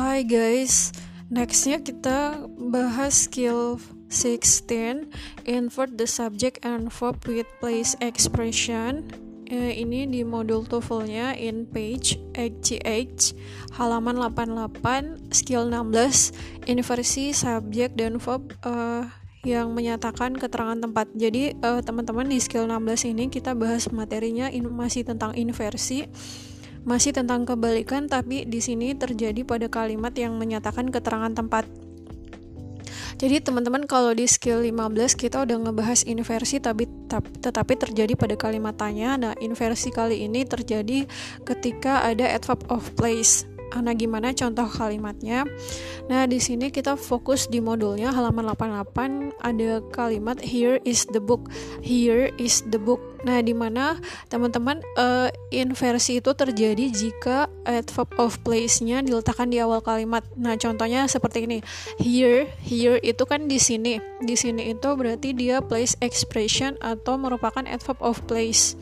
Hai guys, nextnya kita bahas skill 16 Invert the subject and verb with place expression. Eh, Ini di modul TOEFL-nya in page HGH halaman 88 skill 16 Inversi subjek dan verb uh, yang menyatakan keterangan tempat. Jadi uh, teman-teman di skill 16 ini kita bahas materinya in masih tentang inversi masih tentang kebalikan tapi di sini terjadi pada kalimat yang menyatakan keterangan tempat. Jadi teman-teman kalau di skill 15 kita udah ngebahas inversi tapi tetapi terjadi pada kalimat tanya. Nah, inversi kali ini terjadi ketika ada adverb of place. Nah, gimana contoh kalimatnya? Nah, di sini kita fokus di modulnya halaman 88 ada kalimat here is the book. Here is the book. Nah, di mana teman-teman uh, inversi itu terjadi jika adverb of place-nya diletakkan di awal kalimat. Nah, contohnya seperti ini. Here, here itu kan di sini. Di sini itu berarti dia place expression atau merupakan adverb of place.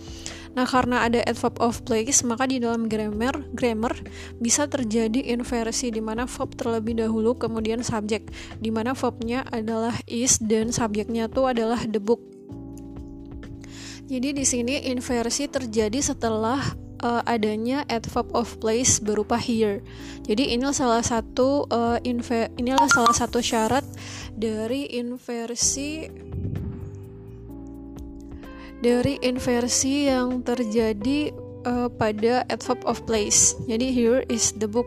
Nah, karena ada adverb of place, maka di dalam grammar grammar bisa terjadi inversi di mana verb terlebih dahulu kemudian subjek, di mana verbnya adalah is dan subjeknya itu adalah the book. Jadi di sini inversi terjadi setelah uh, adanya adverb of place berupa here. Jadi ini salah satu uh, inilah salah satu syarat dari inversi dari inversi yang terjadi uh, pada adverb of place. Jadi here is the book.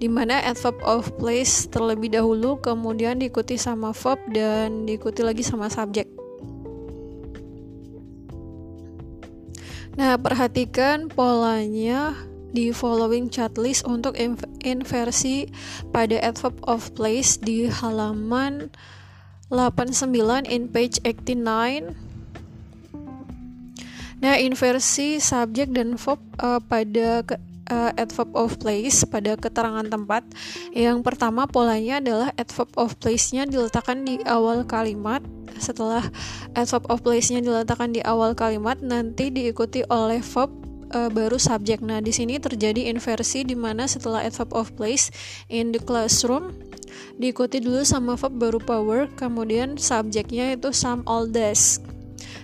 Di mana adverb of place terlebih dahulu kemudian diikuti sama verb dan diikuti lagi sama subjek. Nah, perhatikan polanya di following chat list untuk inversi pada adverb of place di halaman 89 in page 89 Nah, inversi subjek dan verb uh, pada ke, uh, adverb of place pada keterangan tempat. Yang pertama polanya adalah adverb of place-nya diletakkan di awal kalimat. Setelah adverb of place-nya diletakkan di awal kalimat, nanti diikuti oleh verb uh, baru subjek. Nah, di sini terjadi inversi di mana setelah adverb of place in the classroom diikuti dulu sama verb baru power, kemudian subjeknya itu some all desk.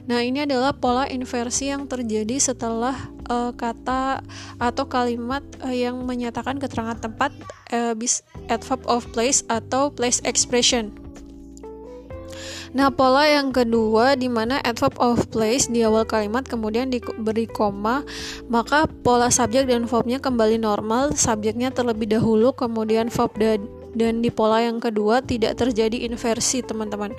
Nah, ini adalah pola inversi yang terjadi setelah uh, kata atau kalimat uh, yang menyatakan keterangan tempat uh, adverb of place atau place expression. Nah, pola yang kedua di mana adverb of place di awal kalimat kemudian diberi koma, maka pola subjek dan verbnya kembali normal, subjeknya terlebih dahulu kemudian verb dan, dan di pola yang kedua tidak terjadi inversi, teman-teman.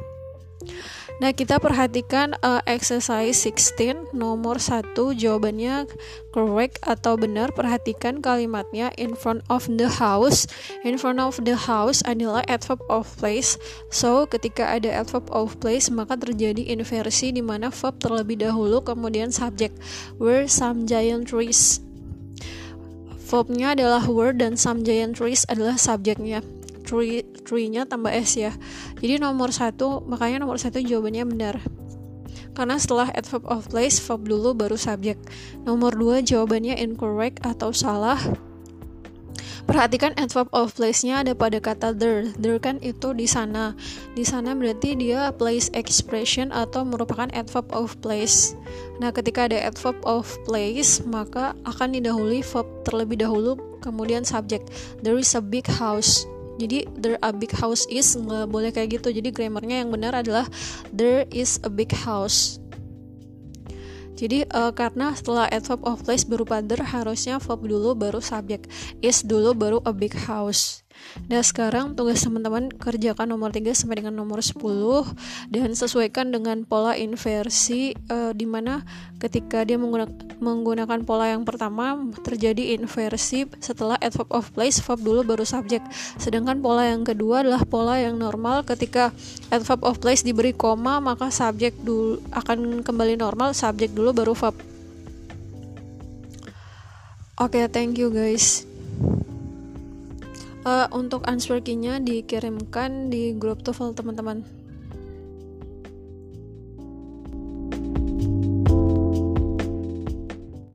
Nah, kita perhatikan uh, exercise 16 nomor 1 jawabannya correct atau benar. Perhatikan kalimatnya in front of the house. In front of the house adalah adverb of place. So, ketika ada adverb of place maka terjadi inversi di mana verb terlebih dahulu kemudian subjek. Were some giant trees. Verbnya adalah were dan some giant trees adalah subjeknya tree tree-nya tambah s ya jadi nomor satu makanya nomor satu jawabannya benar karena setelah adverb of place verb dulu baru subjek nomor dua jawabannya incorrect atau salah Perhatikan adverb of place-nya ada pada kata there. There kan itu di sana. Di sana berarti dia place expression atau merupakan adverb of place. Nah, ketika ada adverb of place, maka akan didahului verb terlebih dahulu, kemudian subject. There is a big house jadi there a big house is nggak boleh kayak gitu. Jadi grammarnya yang benar adalah there is a big house. Jadi uh, karena setelah adverb of place berupa there harusnya verb dulu baru subjek is dulu baru a big house Nah sekarang tugas teman-teman kerjakan nomor 3 sampai dengan nomor 10 dan sesuaikan dengan pola inversi uh, di mana ketika dia menggunakan, menggunakan pola yang pertama terjadi inversi setelah adverb of place verb dulu baru subjek. Sedangkan pola yang kedua adalah pola yang normal ketika adverb of place diberi koma maka subjek dulu akan kembali normal subjek dulu baru verb. Oke, okay, thank you guys uh, untuk answer key-nya dikirimkan di grup TOEFL teman-teman